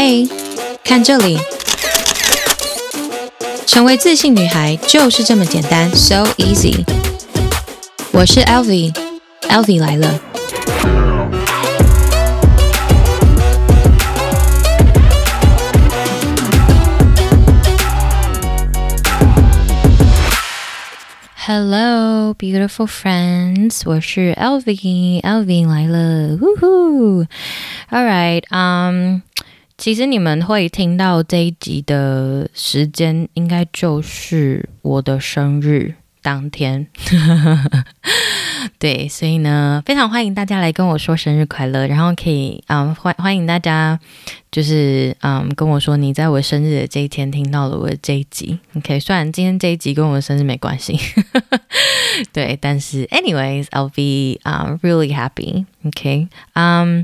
嘿，看这里，成为自信女孩就是这么简单，so easy。我是 Elvi，Elvi 来了。Hello, beautiful friends，我是 Elvi，Elvi 来了，呜呼！All right，嗯、um,， 其实你们会听到这一集的时间，应该就是我的生日当天。对，所以呢，非常欢迎大家来跟我说生日快乐，然后可以，嗯，欢欢迎大家，就是，嗯，跟我说你在我生日的这一天听到了我的这一集，OK，虽然今天这一集跟我的生日没关系，对，但是，anyways，I'll be um really happy，OK，嗯。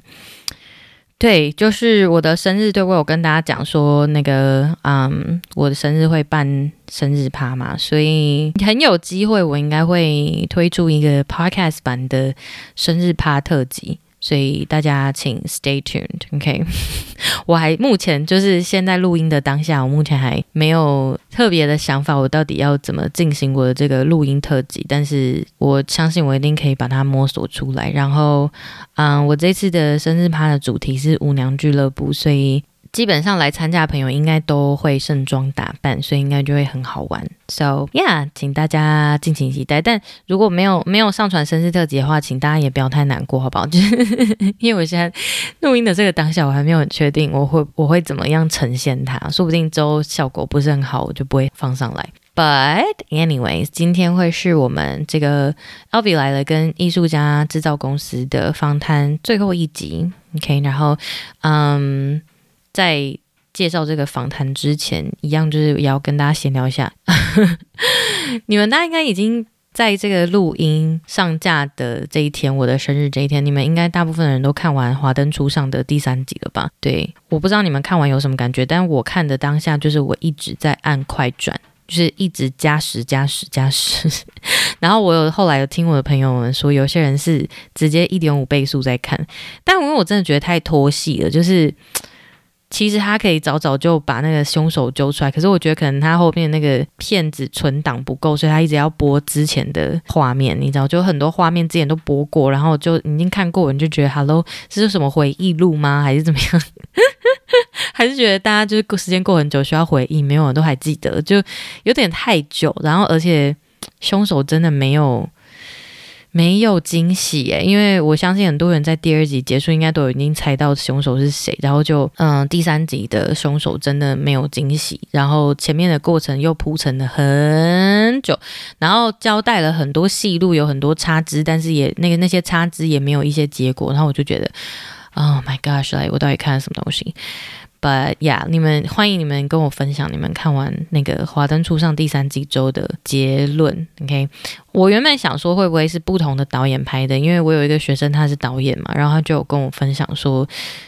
对，就是我的生日，对，我有跟大家讲说，那个，嗯，我的生日会办生日趴嘛，所以很有机会，我应该会推出一个 podcast 版的生日趴特辑。所以大家请 stay tuned，OK？我还目前就是现在录音的当下，我目前还没有特别的想法，我到底要怎么进行我的这个录音特辑？但是我相信我一定可以把它摸索出来。然后，嗯，我这次的生日趴的主题是舞娘俱乐部，所以。基本上来参加的朋友应该都会盛装打扮，所以应该就会很好玩。So yeah，请大家敬请期待。但如果没有没有上传生日特辑的话，请大家也不要太难过，好不好？就是因为我现在录音的这个当下，我还没有很确定我会我会怎么样呈现它，说不定周效果不是很好，我就不会放上来。But anyways，今天会是我们这个 Elvi 来了跟艺术家制造公司的访谈最后一集。OK，然后嗯。在介绍这个访谈之前，一样就是也要跟大家闲聊一下。你们大家应该已经在这个录音上架的这一天，我的生日这一天，你们应该大部分人都看完《华灯初上》的第三集了吧？对，我不知道你们看完有什么感觉，但我看的当下就是我一直在按快转，就是一直加时加时加时。然后我有后来有听我的朋友们说，有些人是直接一点五倍速在看，但因为我真的觉得太拖戏了，就是。其实他可以早早就把那个凶手揪出来，可是我觉得可能他后面那个片子存档不够，所以他一直要播之前的画面，你知道，就很多画面之前都播过，然后就已经看过，你就觉得 Hello，这是什么回忆录吗？还是怎么样？还是觉得大家就是时间过很久需要回忆，没有人都还记得，就有点太久，然后而且凶手真的没有。没有惊喜耶，因为我相信很多人在第二集结束应该都已经猜到凶手是谁，然后就嗯，第三集的凶手真的没有惊喜，然后前面的过程又铺陈了很久，然后交代了很多戏路，有很多插枝，但是也那个那些插枝也没有一些结果，然后我就觉得，Oh my gosh，我到底看了什么东西？？But yeah，你们欢迎你们跟我分享你们看完那个《华灯初上》第三季周的结论。OK，我原本想说会不会是不同的导演拍的，因为我有一个学生他是导演嘛，然后他就有跟我分享说，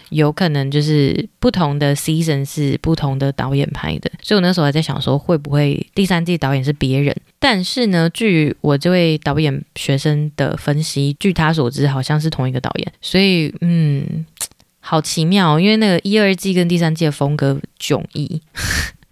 有可能就是不同的 season 是不同的导演拍的，所以我那时候还在想说会不会第三季导演是别人。但是呢，据我这位导演学生的分析，据他所知好像是同一个导演，所以嗯。好奇妙，因为那个一二季跟第三季的风格迥异，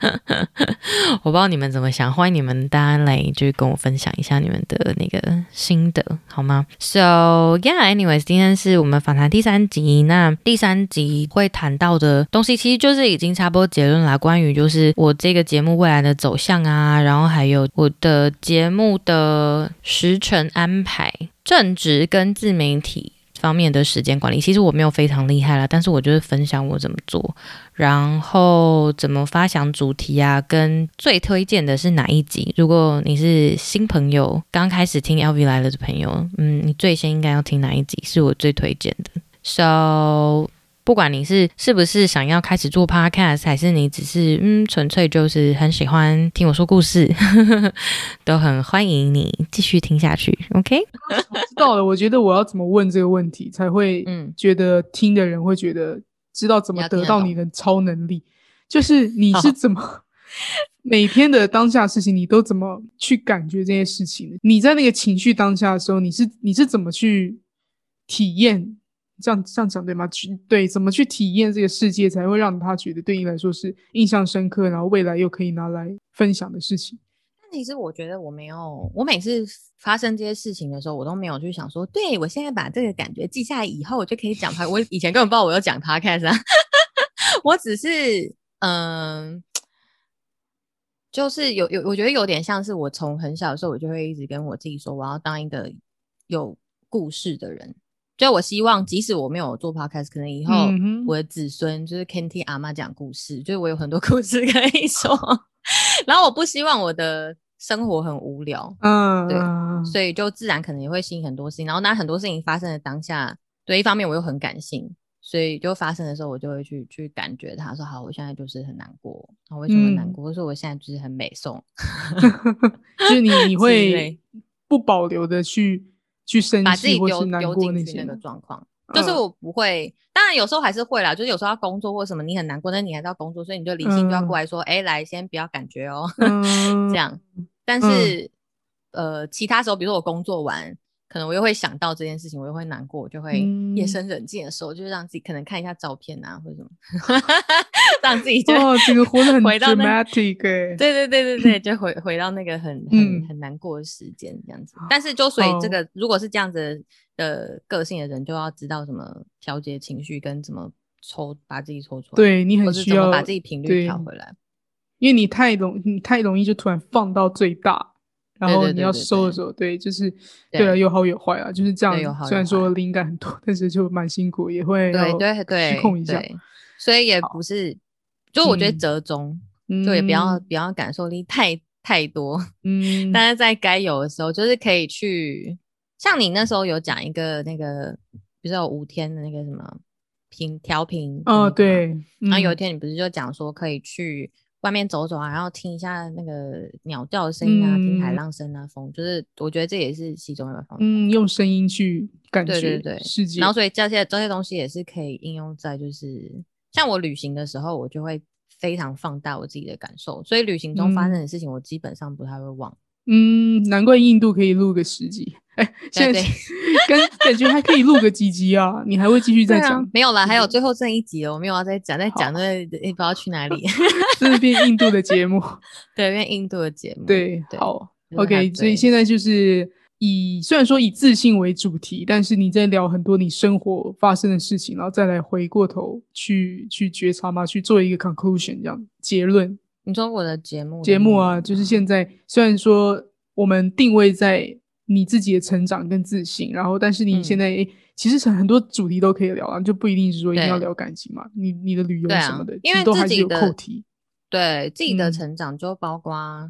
我不知道你们怎么想，欢迎你们大家来就是跟我分享一下你们的那个心得，好吗？So yeah，anyways，今天是我们访谈第三集，那第三集会谈到的东西，其实就是已经差不多结论了，关于就是我这个节目未来的走向啊，然后还有我的节目的时程安排、正职跟自媒体。方面的时间管理，其实我没有非常厉害啦，但是我就是分享我怎么做，然后怎么发想主题啊，跟最推荐的是哪一集。如果你是新朋友，刚开始听 L V 来了的朋友，嗯，你最先应该要听哪一集，是我最推荐的。So 不管你是是不是想要开始做 podcast，还是你只是嗯纯粹就是很喜欢听我说故事，呵 呵都很欢迎你继续听下去。OK，知道了。我觉得我要怎么问这个问题，才会嗯觉得听的人会觉得知道怎么得到你的超能力，就是你是怎么 每天的当下事情，你都怎么去感觉这些事情？你在那个情绪当下的时候，你是你是怎么去体验？这样这样讲对吗？去对，怎么去体验这个世界，才会让他觉得对你来说是印象深刻，然后未来又可以拿来分享的事情。但其实我觉得我没有，我每次发生这些事情的时候，我都没有去想说，对，我现在把这个感觉记下来以后，我就可以讲他。我以前根本不知道我要讲他开始啊，我只是嗯、就是有有，我觉得有点像是我从很小的时候，我就会一直跟我自己说，我要当一个有故事的人。就我希望，即使我没有做 podcast，可能以后我的子孙就是可以听阿妈讲故事，就是我有很多 故事可以说。然后我不希望我的生活很无聊，嗯，对，所以就自然可能也会吸引很多事情。然后那很多事情发生的当下，对，一方面我又很感性，所以就发生的时候，我就会去去感觉它说好，我现在就是很难过，然后为什么难过？说、嗯、我现在就是很美颂，就是你你会不保留的去。去生气把自己丢丢进去那个状况，就是我不会，当然有时候还是会啦，就是有时候要工作或什么，你很难过，但你还是要工作，所以你就理性就要过来说，哎、嗯欸，来，先不要感觉哦、这样。但是、嗯，呃，其他时候，比如说我工作完。可能我又会想到这件事情，我又会难过，我就会夜深人静的时候，嗯、就是让自己可能看一下照片啊，或者什么，让自己就哦，这个活得很回到那 dramatic，对对对对对，就回回到那个很很很难过的时间这样子。但是就所以这个、哦、如果是这样子的个性的人，就要知道怎么调节情绪，跟怎么抽把自己抽出来，对你很需要把自己频率调回来，因为你太容你太容易就突然放到最大。然后你要收的时候，对，就是对啊，有好有坏啊，就是这样。有好有。虽然说灵感很多，但是就蛮辛苦，也会对对对失控一下。所以也不是，就我觉得折中，嗯、就也不要不要感受力太太多。嗯，但是在该有的时候，就是可以去，像你那时候有讲一个那个，比如说五天的那个什么平调频哦，对。然后有一天你不是就讲说可以去。外面走走啊，然后听一下那个鸟叫的声音啊，嗯、听海浪声啊，风，就是我觉得这也是其中一个方法。嗯，用声音去感觉世界。对对对。然后所以这些这些东西也是可以应用在，就是像我旅行的时候，我就会非常放大我自己的感受，所以旅行中发生的事情，我基本上不太会忘。嗯，难怪印度可以录个十集。哎、欸，现在感 感觉还可以录个几集啊？你还会继续再讲、啊？没有啦，还有最后这一集哦，我没有要再讲，再讲那也不知道去哪里。这是变印度的节目，对，变印度的节目。对，好，OK。所以现在就是以虽然说以自信为主题，但是你在聊很多你生活发生的事情，然后再来回过头去去觉察嘛，去做一个 conclusion 这样结论。你说我的节目节目啊，就是现在虽然说我们定位在。你自己的成长跟自信，然后但是你现在、嗯、其实很多主题都可以聊啊，就不一定是说一定要聊感情嘛。你你的旅游什么的，啊、因为都还是有扣题。对自己的成长就包括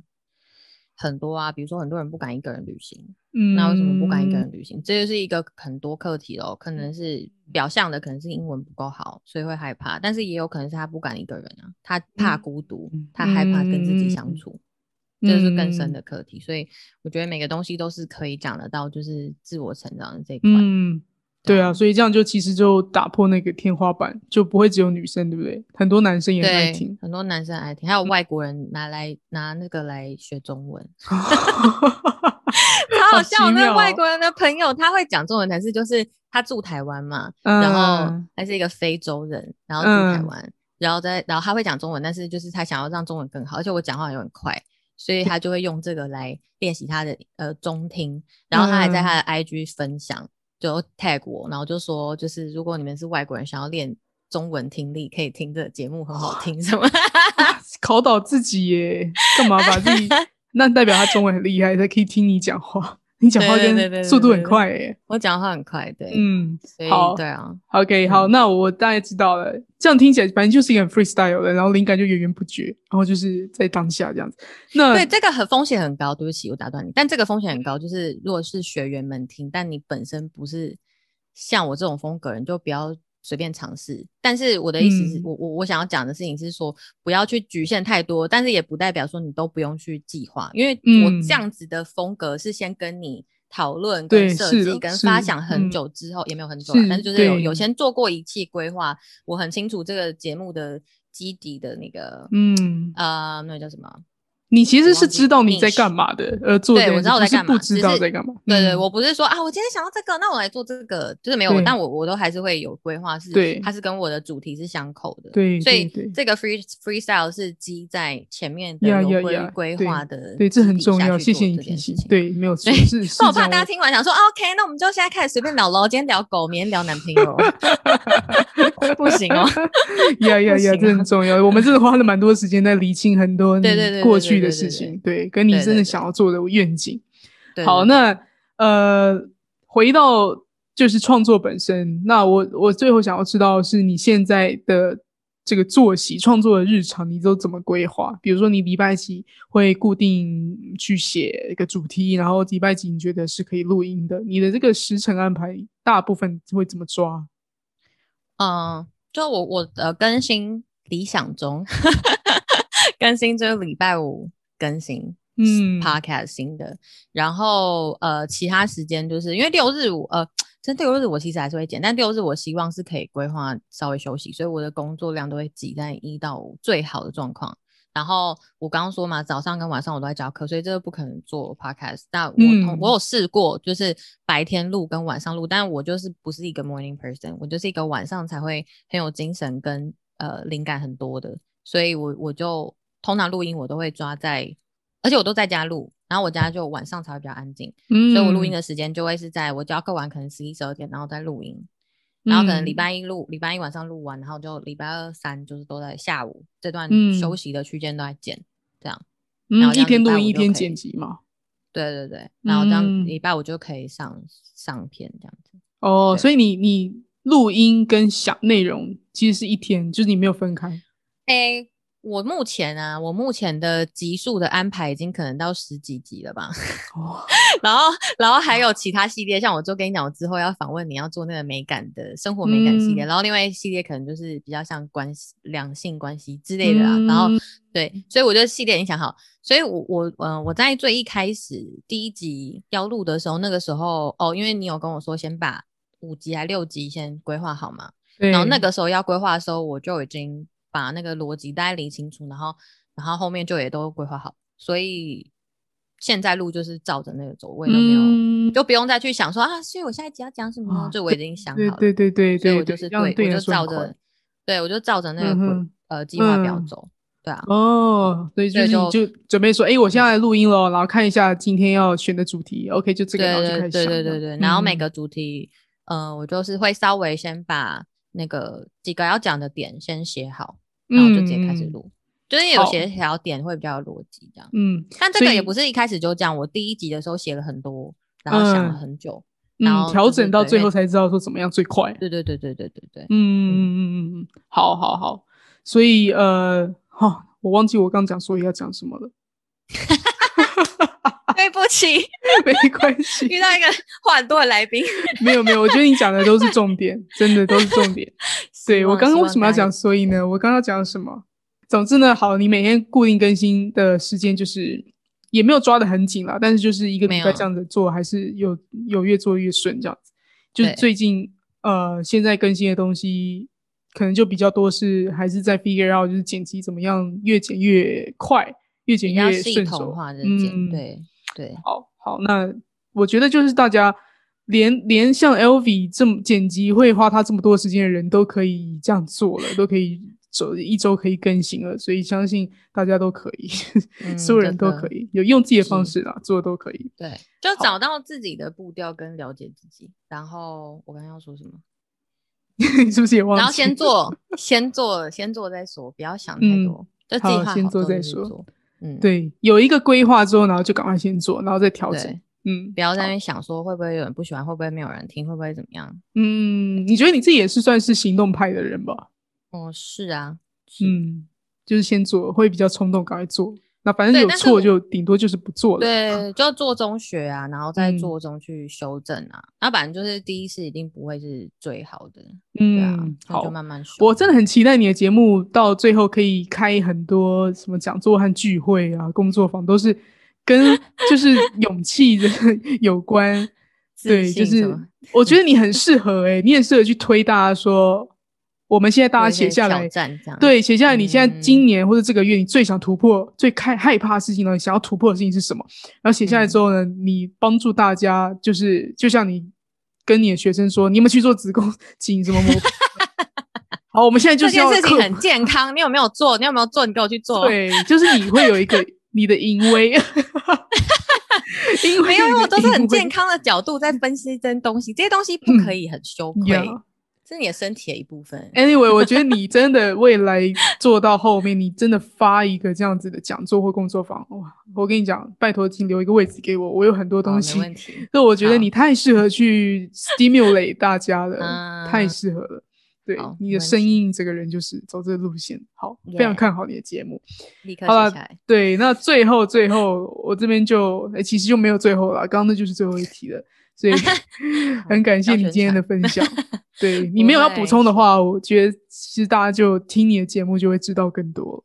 很多啊，嗯、比如说很多人不敢一个人旅行，嗯，那为什么不敢一个人旅行？这就是一个很多课题哦。可能是表象的，可能是英文不够好，所以会害怕，但是也有可能是他不敢一个人啊，他怕孤独，嗯、他害怕跟自己相处。嗯这是更深的课题、嗯，所以我觉得每个东西都是可以讲得到，就是自我成长的这一块。嗯，对啊，所以这样就其实就打破那个天花板，就不会只有女生，对不对？很多男生也爱听，很多男生爱听，还有外国人拿来、嗯、拿那个来学中文，好好笑。那个外国人的朋友他会讲中文，但是就是他住台湾嘛、嗯，然后他是一个非洲人，然后住台湾、嗯，然后在然后他会讲中文，但是就是他想要让中文更好，而且我讲话也很快。所以他就会用这个来练习他的呃中听，然后他还在他的 IG 分享，嗯、就 tag 我，然后就说就是如果你们是外国人想要练中文听力，可以听这个节目很好听，什么 考倒自己耶？干嘛把自己？那代表他中文很厉害，他可以听你讲话。你讲话跟速度很快耶、欸，我讲话很快，对，嗯，好，对啊，OK，好，那我大概知道了。这样听起来，反正就是一个很 freestyle 的，然后灵感就源源不绝，然后就是在当下这样子。那对这个很风险很高，对不起，我打断你，但这个风险很高，就是如果是学员们听，但你本身不是像我这种风格人，就不要。随便尝试，但是我的意思是、嗯、我我我想要讲的事情是说，不要去局限太多，但是也不代表说你都不用去计划，因为我这样子的风格是先跟你讨论、跟设计、跟发想很久之后，也没有很久，但是就是有有先做过一期规划，我很清楚这个节目的基底的那个，嗯。啊、呃，那个叫什么？你其实是知道你在干嘛的，呃，做对，我知道我在干嘛，不知道在干嘛。对对，我不是说啊，我今天想要这个，那我来做这个，就是没有，但我我都还是会有规划，是，对，它是跟我的主题是相扣的。对，所以这个 free freestyle 是基在前面的有规规划的，对，这很重要。谢谢你提醒。对，没有 错。是，我怕大家听完想说，OK，那我们就现在开始随便聊喽。今天聊狗，明天聊男朋友，不行哦。呀呀呀，这很重要。我们真的花了蛮多时间在理清很多对对对过去的事情，对。跟你真的想要做的愿景，对对对对，好，那呃，回到就是创作本身。那我我最后想要知道是你现在的这个作息、创作的日常，你都怎么规划？比如说，你礼拜几会固定去写一个主题，然后礼拜几你觉得是可以录音的？你的这个时程安排大部分会怎么抓？嗯，就我我的更新理想中更新就是礼拜五。更新嗯，podcast 新的，然后呃，其他时间就是因为六日我呃，这六日我其实还是会剪，但六日我希望是可以规划稍微休息，所以我的工作量都会挤在一到五最好的状况。然后我刚刚说嘛，早上跟晚上我都在教课，所以这个不可能做 podcast。但我、嗯、我有试过，就是白天录跟晚上录，但我就是不是一个 morning person，我就是一个晚上才会很有精神跟呃灵感很多的，所以我我就。通常录音我都会抓在，而且我都在家录，然后我家就晚上才会比较安静，嗯，所以我录音的时间就会是在我教课完可能十一十二点，然后再录音，嗯，然后可能礼拜一录，礼拜一晚上录完，然后就礼拜二三就是都在下午这段休息的区间都在剪，这样，嗯，然后一天录音一天剪辑嘛，对对对，然后这样礼拜五就可以上上片这样子。哦，所以你你录音跟想内容其实是一天，就是你没有分开，欸我目前啊，我目前的集数的安排已经可能到十几集了吧。哦，然后，然后还有其他系列，像我就跟你讲，我之后要访问你要做那个美感的生活美感系列，嗯、然后另外一系列可能就是比较像关系、两性关系之类的啦。嗯、然后，对，所以我觉得系列已经想好，所以我我嗯、呃，我在最一开始第一集要录的时候，那个时候哦，因为你有跟我说先把五集还六集先规划好嘛，然后那个时候要规划的时候，我就已经。把那个逻辑大家理清楚，然后，然后后面就也都规划好，所以现在录就是照着那个走，我也都没有，嗯、就不用再去想说啊，所以我下一集要讲什么呢？就、哦、我已经想好了，对对对对，所以我就是对，对，我就照着，对我就照着那个、嗯、呃计划表走，嗯、对啊，哦，所以就就就准备说，哎，我现在录音了，然后看一下今天要选的主题，OK，就这个，然后就开始想，对对对对，然后每。个主题，嗯、呃，我就是会稍微先把那个几个要讲的点先写好。然后就直接开始录，嗯、就是有些条点会比较有逻辑这样。嗯，但这个也不是一开始就这样。我第一集的时候写了很多，然后想了很久，嗯、然后调整到最后才知道说怎么样最快。对对对对对对对。嗯嗯嗯嗯嗯，好好好。所以呃，哈、哦，我忘记我刚讲所以要讲什么了。对不起，没关系。遇到一个话很多的来宾，没有没有，我觉得你讲的都是重点，真的都是重点。对，我刚刚为什么要讲所以呢？我刚刚讲什么？总之呢，好，你每天固定更新的时间就是也没有抓得很紧了，但是就是一个礼拜这样子做，还是有有越做越顺这样子。就是最近呃，现在更新的东西可能就比较多，是还是在 figure out，就是剪辑怎么样越剪越快，越剪越顺手。嗯，对。对，好好，那我觉得就是大家连连像 Elvi 这么剪辑会花他这么多时间的人都可以这样做了，都可以走一周可以更新了，所以相信大家都可以，嗯、所有人都可以有用自己的方式啦，做都可以。对，就找到自己的步调跟了解自己。然后我刚刚要说什么？你 是不是也忘了？然后先做，先做，先做再说，不要想太多，嗯、就计划好先做再说。嗯，对，有一个规划之后，然后就赶快先做，然后再调整。嗯，不要在那边想说会不会有人不喜欢，会不会没有人听，会不会怎么样？嗯，你觉得你自己也是算是行动派的人吧？哦，是啊，是嗯，就是先做，会比较冲动，赶快做。那反正有错就顶多就是不做了，对，就要做中学啊，然后再做中去修正啊。那反正就是第一次一定不会是最好的，嗯，好，就慢慢说。我真的很期待你的节目到最后可以开很多什么讲座和聚会啊，工作坊都是跟 就是勇气的 有关。对，就是我觉得你很适合诶，你也适合去推大家说我们现在大家写下来，对，写下来你现在今年或者这个月你最想突破、嗯、最害害怕的事情呢？你想要突破的事情是什么？然后写下来之后呢，嗯、你帮助大家，就是就像你跟你的学生说，你有没有去做子宫颈什么模？好，我们现在就是要这件事情很健康，你有没有做？你有没有做？你给我去做。对，就是你会有一个 你的淫威，因为没有我都是很健康的角度在分析这些东西，这些东西不可以很羞愧。嗯是你的身体的一部分。Anyway，我觉得你真的 未来做到后面，你真的发一个这样子的讲座或工作坊，哇！我跟你讲，拜托，请留一个位置给我，我有很多东西。没问题。所以我觉得你太适合去 stimulate 大家了，太适合了。对，你的声音，这个人就是走这个路线。好，非常看好你的节目。立刻写下来。对，那最后最后，我这边就诶其实就没有最后了，刚刚那就是最后一题了。所以 很感谢你今天的分享。对，你没有要补充的话，我觉得其实大家就听你的节目就会知道更多。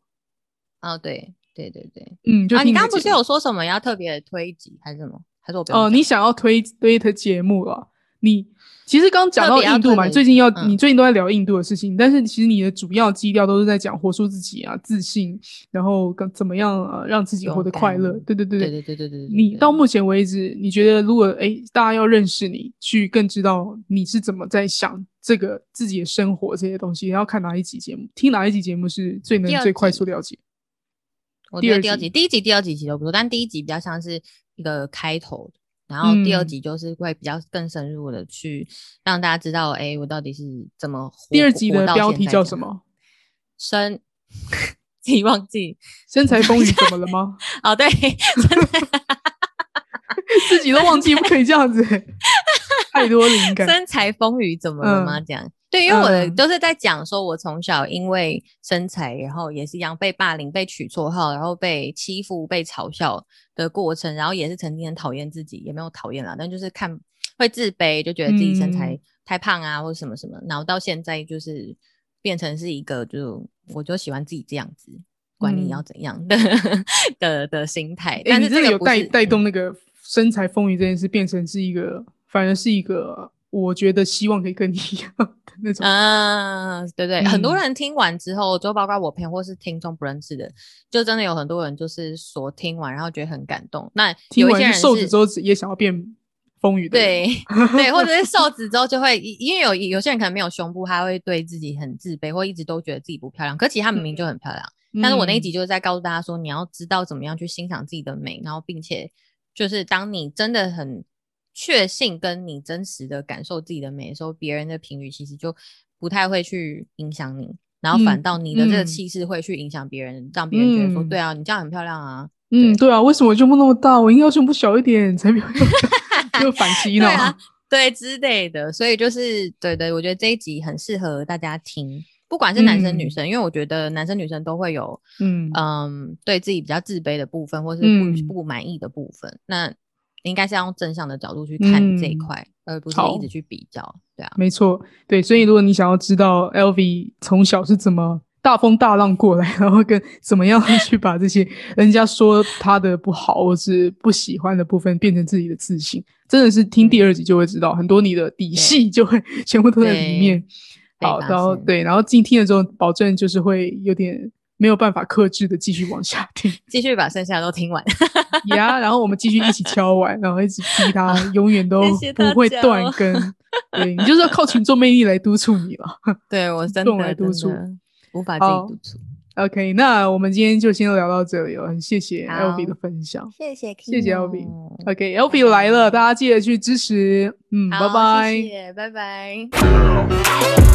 哦，对对对对，嗯，就啊，你刚刚不是有说什么要特别推一集还是什么？还是我哦，你想要推推的节目了？你。其实刚讲到印度嘛，最近要、嗯、你最近都在聊印度的事情，但是其实你的主要基调都是在讲活出自己啊，自信，然后怎怎么样啊，让自己活得快乐。对对对对对对对对。你到目前为止，你觉得如果哎大家要认识你，去更知道你是怎么在想这个自己的生活这些东西，要看哪一集节目，听哪一集节目是最能最快速了解？我觉得第二集、第一集、第二集其实都不错，但第一集比较像是一个开头。然后第二集就是会比较更深入的去让大家知道，哎、嗯，我到底是怎么活。第二集的标题叫什么？身，自己忘记。身材风雨 怎么了吗？哦，对，自己都忘记，不可以这样子，太多灵感。身材风雨怎么了吗？这样。嗯对，因为我的都是在讲说，我从小因为身材，然后也是一样被霸凌、被取绰号，然后被欺负、被嘲笑的过程，然后也是曾经很讨厌自己，也没有讨厌啦，但就是看会自卑，就觉得自己身材太胖啊，嗯、或者什么什么，然后到现在就是变成是一个，就我就喜欢自己这样子，管你要怎样的、嗯、的的，的心态。但是这个有带带动那个身材风雨这件事，变成是一个，反而是一个。我觉得希望可以跟你 一样的那种啊，对对，嗯、很多人听完之后，就包括我朋友或是听众不认识的，就真的有很多人就是说听完然后觉得很感动。那有一些人瘦子之后也想要变丰腴的，对对，或者是瘦子之后就会，因为有有些人可能没有胸部，他会对自己很自卑，或一直都觉得自己不漂亮。可其实他明明就很漂亮。嗯、但是我那一集就是在告诉大家说，你要知道怎么样去欣赏自己的美，然后并且就是当你真的很。确信跟你真实的感受自己的美的时候，别人的评语其实就不太会去影响你，然后反倒你的这个气势会去影响别人，嗯、让别人觉得说，嗯、对啊，你这样很漂亮啊。嗯，对啊，为什么胸部那么大？我应该要胸部小一点才漂亮 就反击呢？对啊，对之类的。所以就是对对，我觉得这一集很适合大家听，不管是男生女生，嗯、因为我觉得男生女生都会有嗯嗯对自己比较自卑的部分，或是不、嗯、不满意的部分。那应该是要用正向的角度去看这一块，嗯、而不是一直去比较，对啊，没错，对，所以如果你想要知道 LV 从小是怎么大风大浪过来，然后跟怎么样去把这些人家说他的不好或是不喜欢的部分变成自己的自信，真的是听第二集就会知道，嗯、很多你的底细就会全部都在里面。好，然后对，然后进听了之后，保证就是会有点。没有办法克制的继续往下听，继续把剩下的都听完。呀，yeah, 然后我们继续一起敲完，然后一直逼他，永远都不会断更。谢谢对，你就是要靠群众魅力来督促你了。对，我真的来督促，无法自己督促。OK，那我们今天就先聊到这里了，很谢谢 LV 的分享，谢谢谢谢 LV。OK，LV 来了，大家记得去支持。嗯，拜拜，谢谢，拜拜。